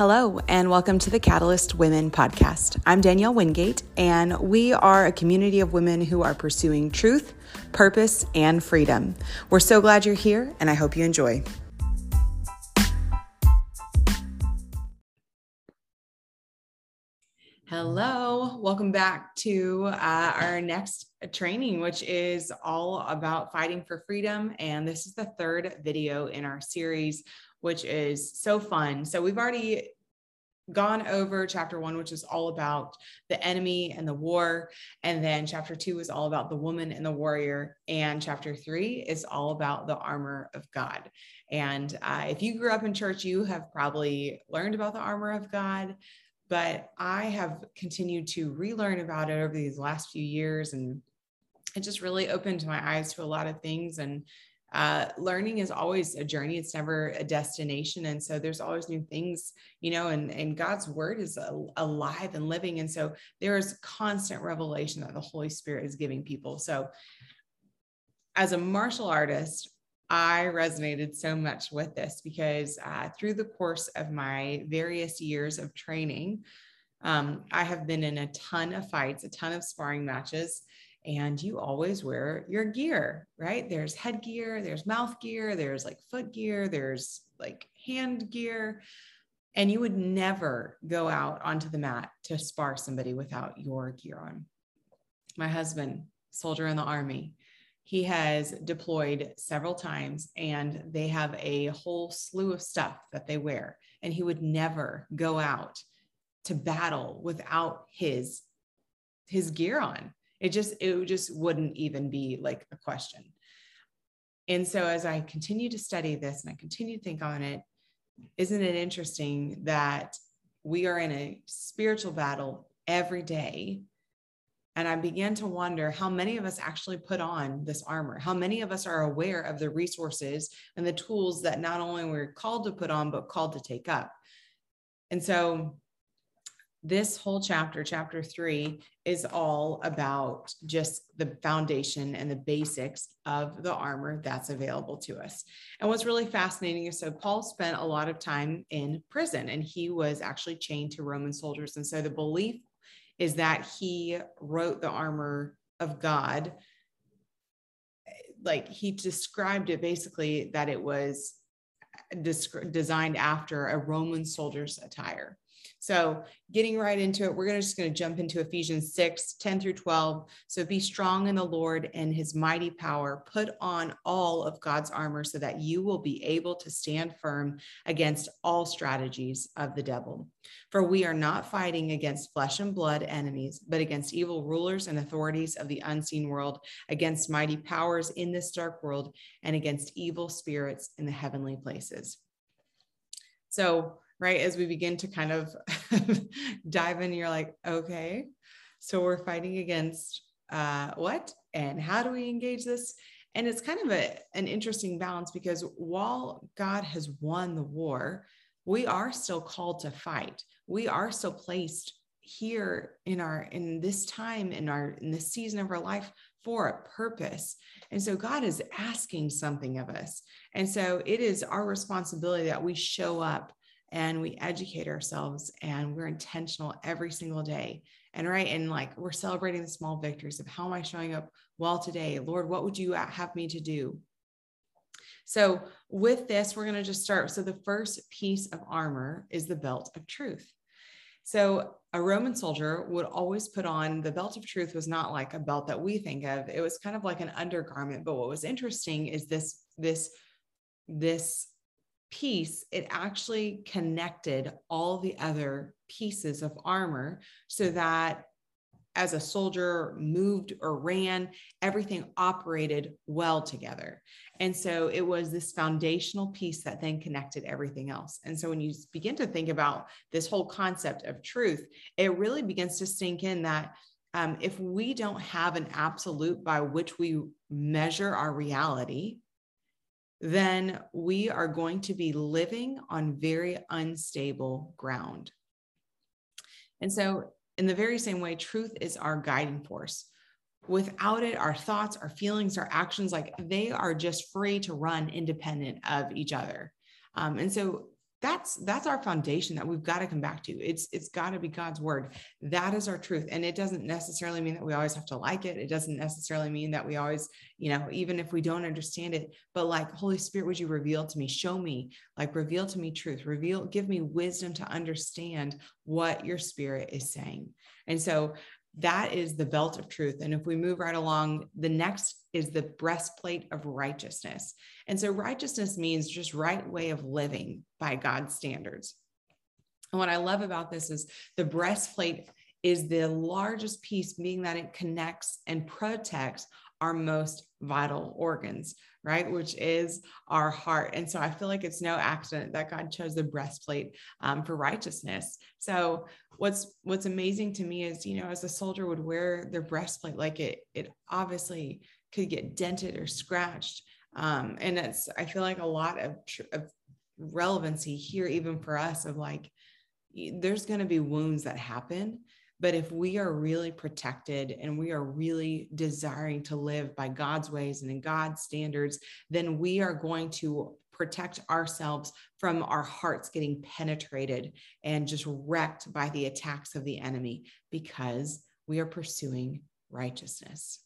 Hello, and welcome to the Catalyst Women podcast. I'm Danielle Wingate, and we are a community of women who are pursuing truth, purpose, and freedom. We're so glad you're here, and I hope you enjoy. Hello, welcome back to uh, our next training, which is all about fighting for freedom. And this is the third video in our series which is so fun. So we've already gone over chapter one, which is all about the enemy and the war. And then chapter two is all about the woman and the warrior. And chapter three is all about the armor of God. And uh, if you grew up in church, you have probably learned about the armor of God. But I have continued to relearn about it over these last few years. And it just really opened my eyes to a lot of things and uh, learning is always a journey. It's never a destination. And so there's always new things you know and and god's word is alive and living. And so there is constant revelation that the holy spirit is giving people. So as a martial artist i resonated so much with this because uh, through the course of my various years of training um, i have been in a ton of fights a ton of sparring matches and you always wear your gear, right? There's headgear, there's mouth gear, there's like foot gear, there's like hand gear. And you would never go out onto the mat to spar somebody without your gear on. My husband, soldier in the army, he has deployed several times and they have a whole slew of stuff that they wear. And he would never go out to battle without his his gear on it just it just wouldn't even be like a question and so as i continue to study this and i continue to think on it isn't it interesting that we are in a spiritual battle every day and I began to wonder how many of us actually put on this armor, how many of us are aware of the resources and the tools that not only we're called to put on, but called to take up. And so this whole chapter, chapter three, is all about just the foundation and the basics of the armor that's available to us. And what's really fascinating is so Paul spent a lot of time in prison and he was actually chained to Roman soldiers. And so the belief is that he wrote the armor of God. Like he described it basically that it was designed after a Roman soldier's attire. So, getting right into it, we're just going to jump into Ephesians 6 10 through 12. So, be strong in the Lord and his mighty power. Put on all of God's armor so that you will be able to stand firm against all strategies of the devil. For we are not fighting against flesh and blood enemies, but against evil rulers and authorities of the unseen world, against mighty powers in this dark world, and against evil spirits in the heavenly places. So, right? As we begin to kind of dive in, you're like, okay, so we're fighting against uh, what and how do we engage this? And it's kind of a, an interesting balance because while God has won the war, we are still called to fight. We are still placed here in our in this time in our in this season of our life for a purpose. And so God is asking something of us. And so it is our responsibility that we show up and we educate ourselves and we're intentional every single day. And right and like we're celebrating the small victories of how am i showing up well today? Lord what would you have me to do? So with this we're going to just start. So the first piece of armor is the belt of truth. So a roman soldier would always put on the belt of truth was not like a belt that we think of. It was kind of like an undergarment. But what was interesting is this this this piece, it actually connected all the other pieces of armor so that as a soldier moved or ran, everything operated well together. And so it was this foundational piece that then connected everything else. And so when you begin to think about this whole concept of truth, it really begins to sink in that um, if we don't have an absolute by which we measure our reality, then we are going to be living on very unstable ground. And so, in the very same way, truth is our guiding force. Without it, our thoughts, our feelings, our actions, like they are just free to run independent of each other. Um, and so, that's that's our foundation that we've got to come back to. It's it's got to be god's word. That is our truth. And it doesn't necessarily mean that we always have to like it. It doesn't necessarily mean that we always you know even if we don't understand it but like holy spirit would you reveal to me? Show me like reveal to me truth. Reveal give me wisdom to understand what your spirit is saying. And so that is the belt of truth. And if we move right along, the next is the breastplate of righteousness. And so righteousness means just right way of living by God's standards. And what I love about this is the breastplate is the largest piece, being that it connects and protects our most vital organs, right? Which is our heart. And so I feel like it's no accident that God chose the breastplate um, for righteousness. So what's what's amazing to me is, you know, as a soldier would wear their breastplate, like it, it obviously could get dented or scratched. Um, and it's I feel like a lot of, of relevancy here, even for us, of like there's going to be wounds that happen but if we are really protected and we are really desiring to live by God's ways and in God's standards, then we are going to protect ourselves from our hearts getting penetrated and just wrecked by the attacks of the enemy because we are pursuing righteousness.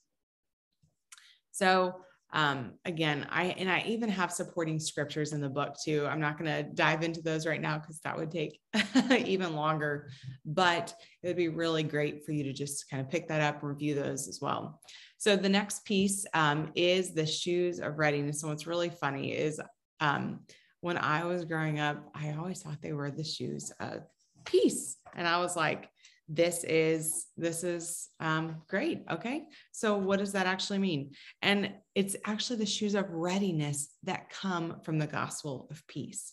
So, um, again, I and I even have supporting scriptures in the book too. I'm not going to dive into those right now because that would take even longer, but it would be really great for you to just kind of pick that up review those as well. So the next piece um, is the shoes of readiness. And what's really funny is um, when I was growing up, I always thought they were the shoes of peace, and I was like, this is this is um, great. Okay. So what does that actually mean? And it's actually the shoes of readiness that come from the gospel of peace.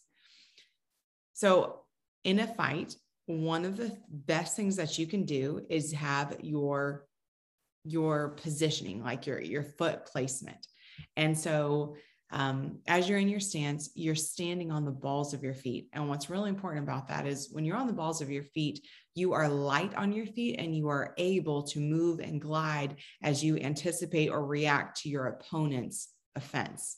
So in a fight one of the best things that you can do is have your your positioning like your your foot placement. And so um, as you're in your stance, you're standing on the balls of your feet. And what's really important about that is when you're on the balls of your feet, you are light on your feet and you are able to move and glide as you anticipate or react to your opponent's offense.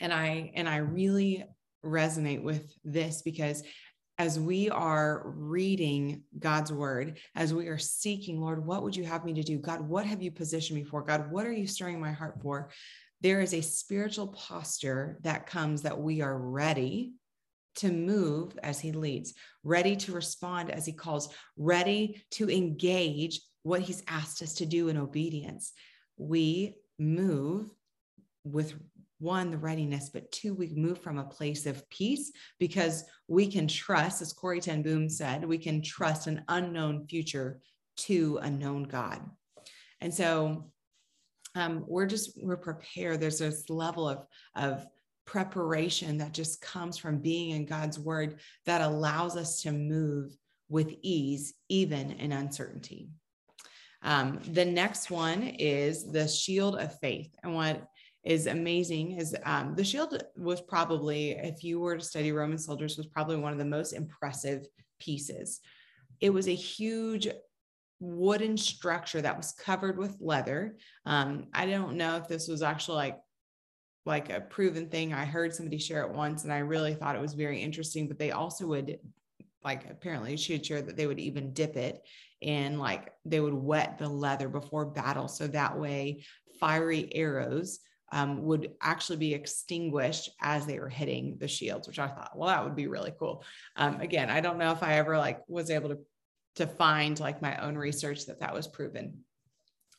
And I and I really resonate with this because as we are reading God's word, as we are seeking, Lord, what would you have me to do? God, what have you positioned me for? God, what are you stirring my heart for? there is a spiritual posture that comes that we are ready to move as he leads, ready to respond as he calls, ready to engage what he's asked us to do in obedience. We move with one, the readiness, but two, we move from a place of peace because we can trust, as Corrie ten Boom said, we can trust an unknown future to a known God. And so um, we're just we're prepared there's this level of of preparation that just comes from being in god's word that allows us to move with ease even in uncertainty. Um, the next one is the shield of faith. And what is amazing is um, the shield was probably if you were to study roman soldiers was probably one of the most impressive pieces. It was a huge wooden structure that was covered with leather. Um, I don't know if this was actually like like a proven thing. I heard somebody share it once and I really thought it was very interesting, but they also would like apparently she had shared that they would even dip it and like they would wet the leather before battle. So that way fiery arrows um, would actually be extinguished as they were hitting the shields, which I thought, well, that would be really cool. Um, again, I don't know if I ever like was able to to find like my own research that that was proven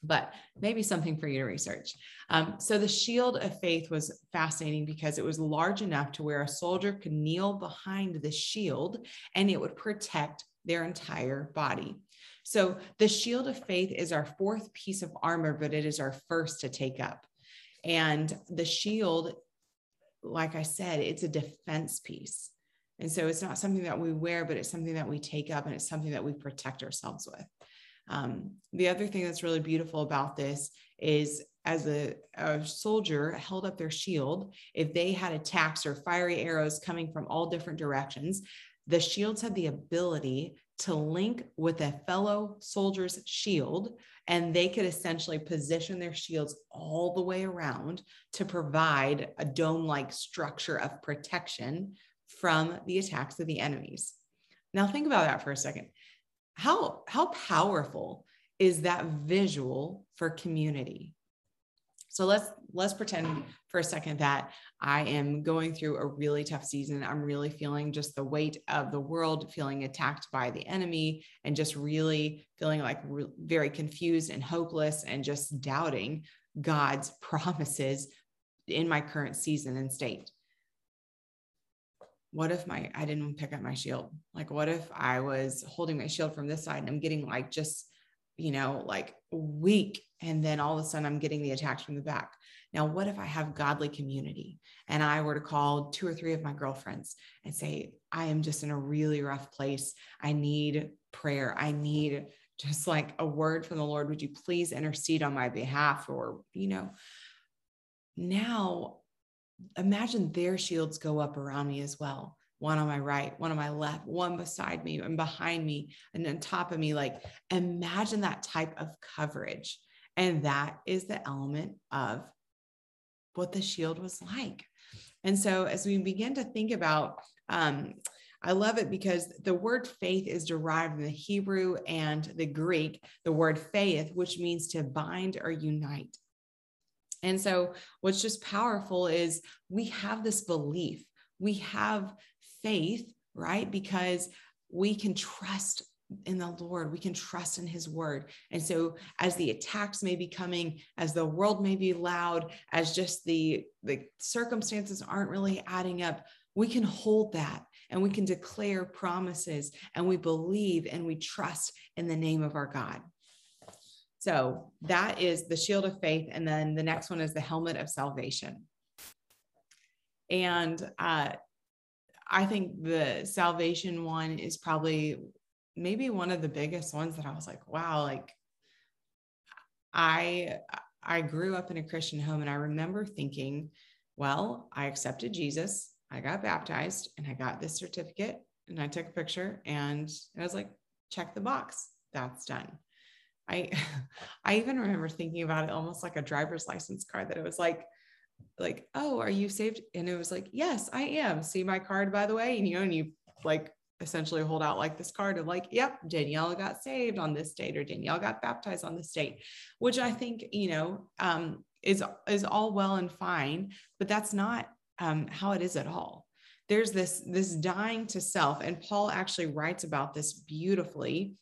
but maybe something for you to research. Um, so the shield of faith was fascinating because it was large enough to where a soldier could kneel behind the shield and it would protect their entire body. So the shield of faith is our fourth piece of armor, but it is our first to take up. And the shield, like I said, it's a defense piece. And so it's not something that we wear, but it's something that we take up and it's something that we protect ourselves with. Um, the other thing that's really beautiful about this is as a, a, soldier held up their shield, if they had attacks or fiery arrows coming from all different directions, the shields had the ability to link with a fellow soldier's shield, and they could essentially position their shields all the way around to provide a dome like structure of protection from the attacks of the enemies. Now think about that for a second. How how powerful is that visual for community? So let's let's pretend for a second that I am going through a really tough season. I'm really feeling just the weight of the world, feeling attacked by the enemy, and just really feeling like re- very confused and hopeless and just doubting God's promises in my current season and state. What if my I didn't pick up my shield? Like what if I was holding my shield from this side and I'm getting like just you know, like weak. And then all of a sudden I'm getting the attacks from the back. Now, what if I have godly community and I were to call two or three of my girlfriends and say, I am just in a really rough place. I need prayer. I need just like a word from the Lord. Would you please intercede on my behalf? Or, you know, now imagine their shields go up around me as well one on my right, one on my left, one beside me and behind me and on top of me. Like imagine that type of coverage. And that is the element of what the shield was like. And so as we begin to think about, um, I love it because the word faith is derived from the Hebrew and the Greek, the word faith, which means to bind or unite. And so, what's just powerful is we have this belief, we have faith, right? Because we can trust in the Lord. We can trust in his word. And so as the attacks may be coming, as the world may be loud, as just the, the circumstances aren't really adding up, we can hold that and we can declare promises and we believe and we trust in the name of our God. So that is the shield of faith. And then the next one is the helmet of salvation. And uh, I think the salvation one is probably maybe one of the biggest ones that I was like, wow, like I I grew up in a Christian home and I remember thinking, well, I accepted Jesus, I got baptized, and I got this certificate and I took a picture and I was like, check the box. That's done. I I even remember thinking about it almost like a driver's license card that it was like like, oh, are you saved? And it was like, yes, I am. See my card, by the way. And you know, and you like essentially hold out like this card of like, yep, Danielle got saved on this date or Danielle got baptized on this date, which I think, you know, um, is is all well and fine, but that's not um, how it is at all. There's this this dying to self, and Paul actually writes about this beautifully.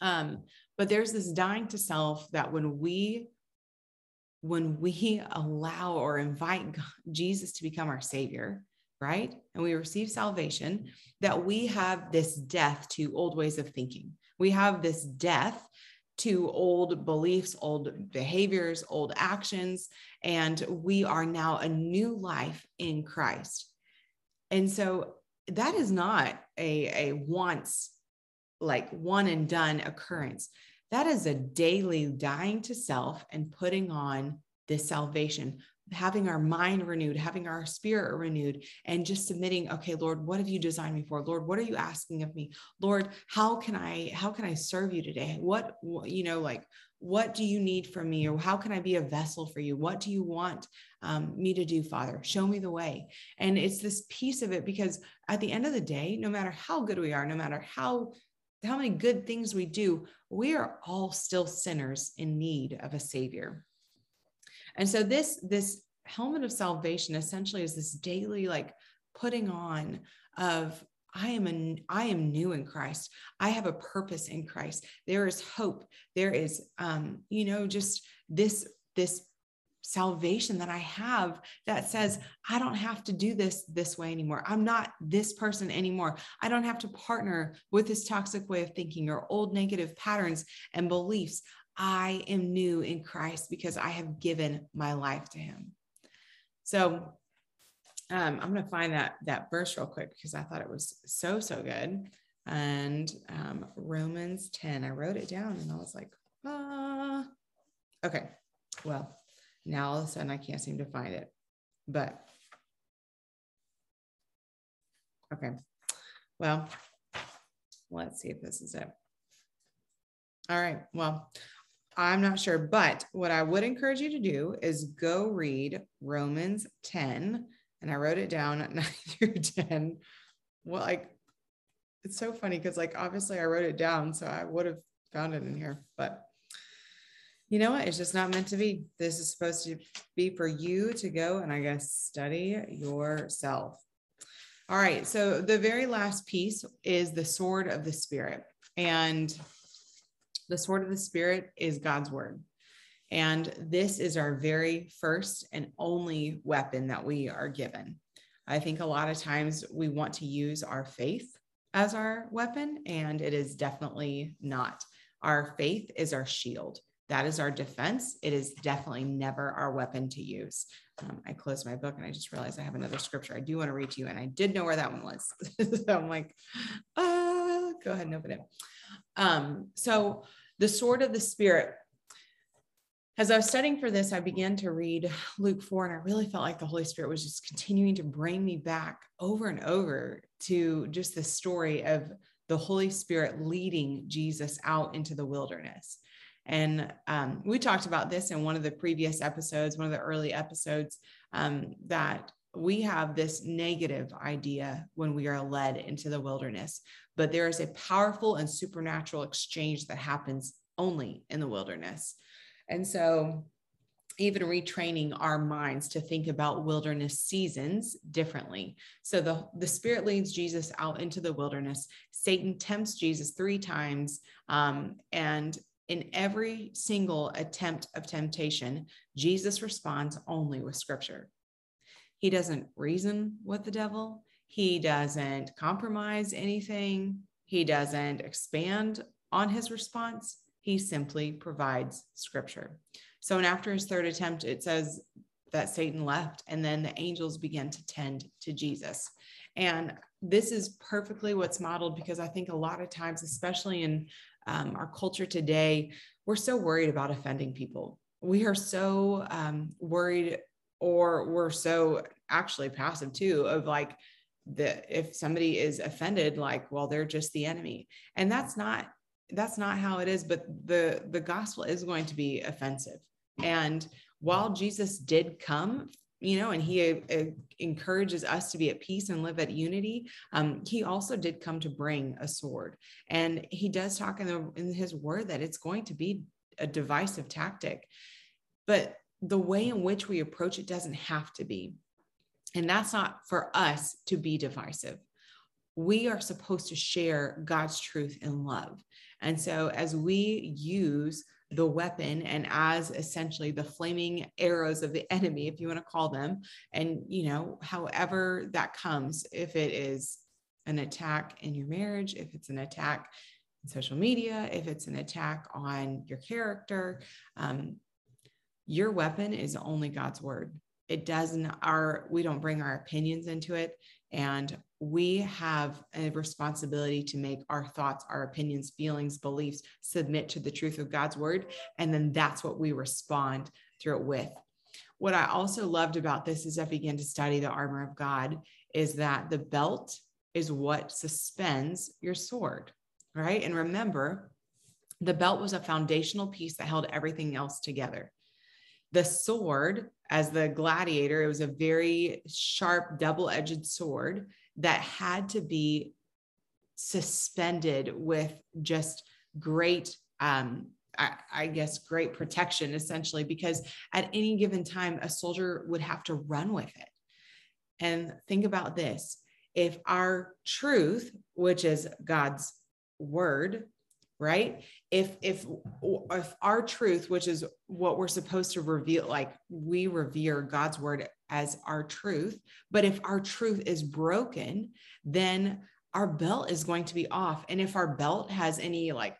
Um, but there's this dying to self that when we when we allow or invite God, Jesus to become our savior, right? And we receive salvation, that we have this death to old ways of thinking. We have this death to old beliefs, old behaviors, old actions, and we are now a new life in Christ. And so that is not a, a once, like one and done occurrence that is a daily dying to self and putting on this salvation having our mind renewed having our spirit renewed and just submitting okay lord what have you designed me for? Lord what are you asking of me? Lord how can i how can i serve you today? What you know like what do you need from me? Or how can i be a vessel for you? What do you want um, me to do father? Show me the way. And it's this piece of it because at the end of the day no matter how good we are no matter how how many good things we do, we are all still sinners in need of a savior. And so this this helmet of salvation essentially is this daily like putting on of I am a, I am new in Christ. I have a purpose in Christ. There is hope. There is um you know just this this salvation that I have that says, I don't have to do this this way anymore. I'm not this person anymore. I don't have to partner with this toxic way of thinking or old negative patterns and beliefs. I am new in Christ because I have given my life to him. So um, I'm going to find that that verse real quick because I thought it was so so good. And um, Romans 10, I wrote it down and I was like, ah, okay. Well, now all of a sudden I can't seem to find it. But okay. Well, let's see if this is it. All right. Well, I'm not sure, but what I would encourage you to do is go read Romans 10, and I wrote it down at nine through 10. Well, like, it's so funny because, like, obviously I wrote it down, so I would have found it in here, but you know what? It's just not meant to be. This is supposed to be for you to go and I guess study yourself. All right. So the very last piece is the sword of the spirit. And the sword of the spirit is God's word. And this is our very first and only weapon that we are given. I think a lot of times we want to use our faith as our weapon, and it is definitely not. Our faith is our shield. That is our defense. It is definitely never our weapon to use. Um, I closed my book and I just realized I have another scripture I do want to read to you, and I did know where that one was. so I'm like, uh, go ahead and open it. Um, so, the sword of the Spirit. As I was studying for this, I began to read Luke 4, and I really felt like the Holy Spirit was just continuing to bring me back over and over to just the story of the Holy Spirit leading Jesus out into the wilderness. And um, we talked about this in one of the previous episodes, one of the early episodes, um, that we have this negative idea when we are led into the wilderness, but there is a powerful and supernatural exchange that happens only in the wilderness. And so, even retraining our minds to think about wilderness seasons differently. So the, the Spirit leads Jesus out into the wilderness. Satan tempts Jesus three times, um, and in every single attempt of temptation, Jesus responds only with scripture. He doesn't reason with the devil, he doesn't compromise anything, he doesn't expand on his response. He simply provides scripture. So, and after his third attempt, it says that Satan left, and then the angels began to tend to Jesus. And this is perfectly what's modeled because I think a lot of times, especially in um, our culture today, we're so worried about offending people. We are so um, worried, or we're so actually passive too, of like, the if somebody is offended like well they're just the enemy and that's not that's not how it is but the the gospel is going to be offensive and while jesus did come you know, and he uh, encourages us to be at peace and live at unity. Um, he also did come to bring a sword, and he does talk in, the, in his word that it's going to be a divisive tactic, but the way in which we approach it doesn't have to be, and that's not for us to be divisive. We are supposed to share God's truth in love, and so as we use the weapon and as essentially the flaming arrows of the enemy, if you want to call them. And, you know, however that comes, if it is an attack in your marriage, if it's an attack in social media, if it's an attack on your character, um, your weapon is only God's word. It doesn't, our, we don't bring our opinions into it. And we have a responsibility to make our thoughts, our opinions, feelings, beliefs submit to the truth of God's word. And then that's what we respond through it with. What I also loved about this as I began to study the armor of God is that the belt is what suspends your sword, right? And remember, the belt was a foundational piece that held everything else together. The sword, as the gladiator, it was a very sharp, double edged sword that had to be suspended with just great um, I, I, guess great protection essentially because at any given time a soldier would have to run with it. And think about this. If our truth which is god's word right? If if if our truth which is what we're supposed to reveal like we revere god's word as our truth but if our truth is broken then our belt is going to be off. And if our belt has any like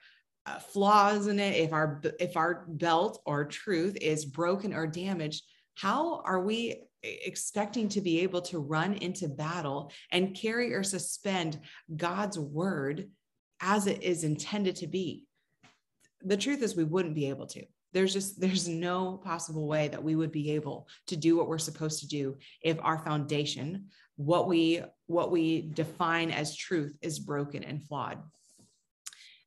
uh, flaws in it if our if our belt or truth is broken or damaged how are we expecting to be able to run into battle and carry or suspend god's word as it is intended to be the truth is we wouldn't be able to there's just there's no possible way that we would be able to do what we're supposed to do if our foundation what we what we define as truth is broken and flawed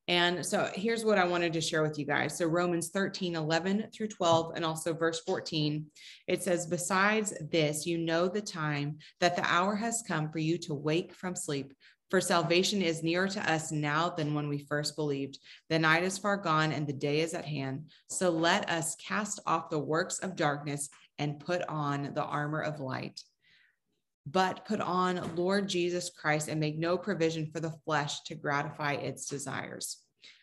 And so here's what I wanted to share with you guys. So Romans 13, 11 through 12, and also verse 14, it says, Besides this, you know the time that the hour has come for you to wake from sleep. For salvation is nearer to us now than when we first believed. The night is far gone and the day is at hand. So let us cast off the works of darkness and put on the armor of light but put on Lord Jesus Christ and make no provision for the flesh to gratify its desires.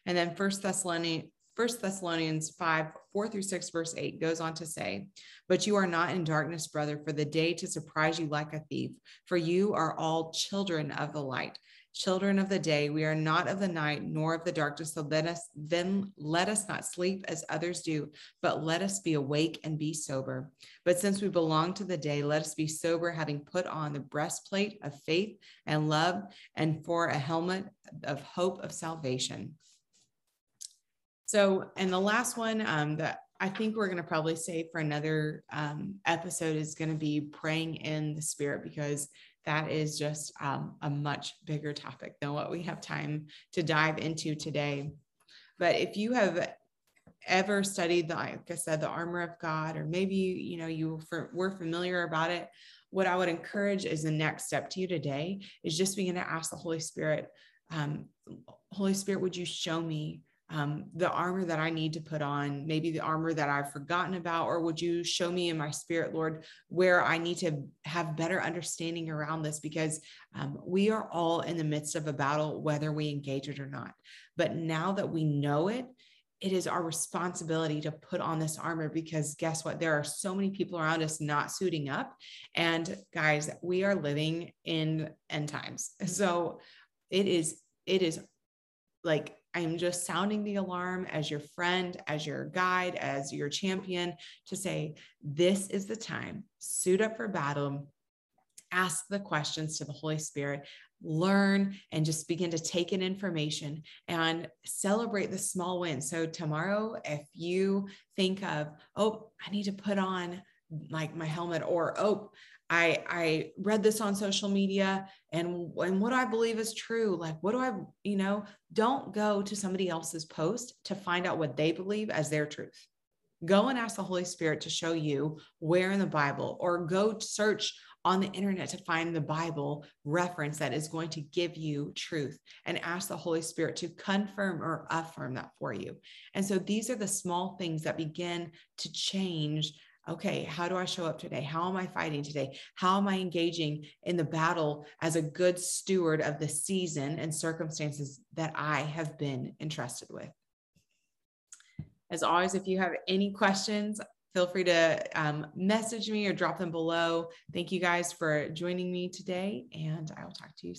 And then First Thessalonians, First Thessalonians 5, 4 through 6, verse 8 goes on to say, But you are not in darkness, brother, for the day to surprise you like a thief, for you are all children of the light. Children of the day we are not of the night nor of the darkness. So let us then let us not sleep as others do but let us be awake and be sober. But since we belong to the day let us be sober having put on the breastplate of faith and love and for a helmet of hope of salvation so and the last one um, that I think we're going to probably save for another um, episode is going to be praying in the spirit because that is just um, a much bigger topic than what we have time to dive into today. But if you have ever studied the, like I said, the armor of God, or maybe you know you were familiar about it, what I would encourage is the next step to you today is just begin to ask the Holy Spirit, um, Holy Spirit, would you show me um, the armor that I need to put on, maybe the armor that I've forgotten about, or would you show me in my spirit, Lord, where I need to have better understanding around this? Because um, we are all in the midst of a battle, whether we engage it or not. But now that we know it, it is our responsibility to put on this armor because guess what? There are so many people around us not suiting up. And guys, we are living in end times. So it is, it is like I am just sounding the alarm as your friend, as your guide, as your champion to say, this is the time, suit up for battle, ask the questions to the Holy Spirit, learn and just begin to take in information and celebrate the small wins. So, tomorrow, if you think of, oh, I need to put on like my helmet, or oh, I I read this on social media and and what I believe is true. Like what do I, you know, don't go to somebody else's post to find out what they believe as their truth. Go and ask the Holy Spirit to show you where in the Bible or go search on the internet to find the Bible reference that is going to give you truth and ask the Holy Spirit to confirm or affirm that for you. And so these are the small things that begin to change okay, how do I show up today? How am I fighting today? How am I engaging in the battle as a good steward of the season and circumstances that I have been entrusted with? As always, if you have any questions, feel free to um, message me or drop them below. Thank you guys for joining me today, and I will talk to you soon.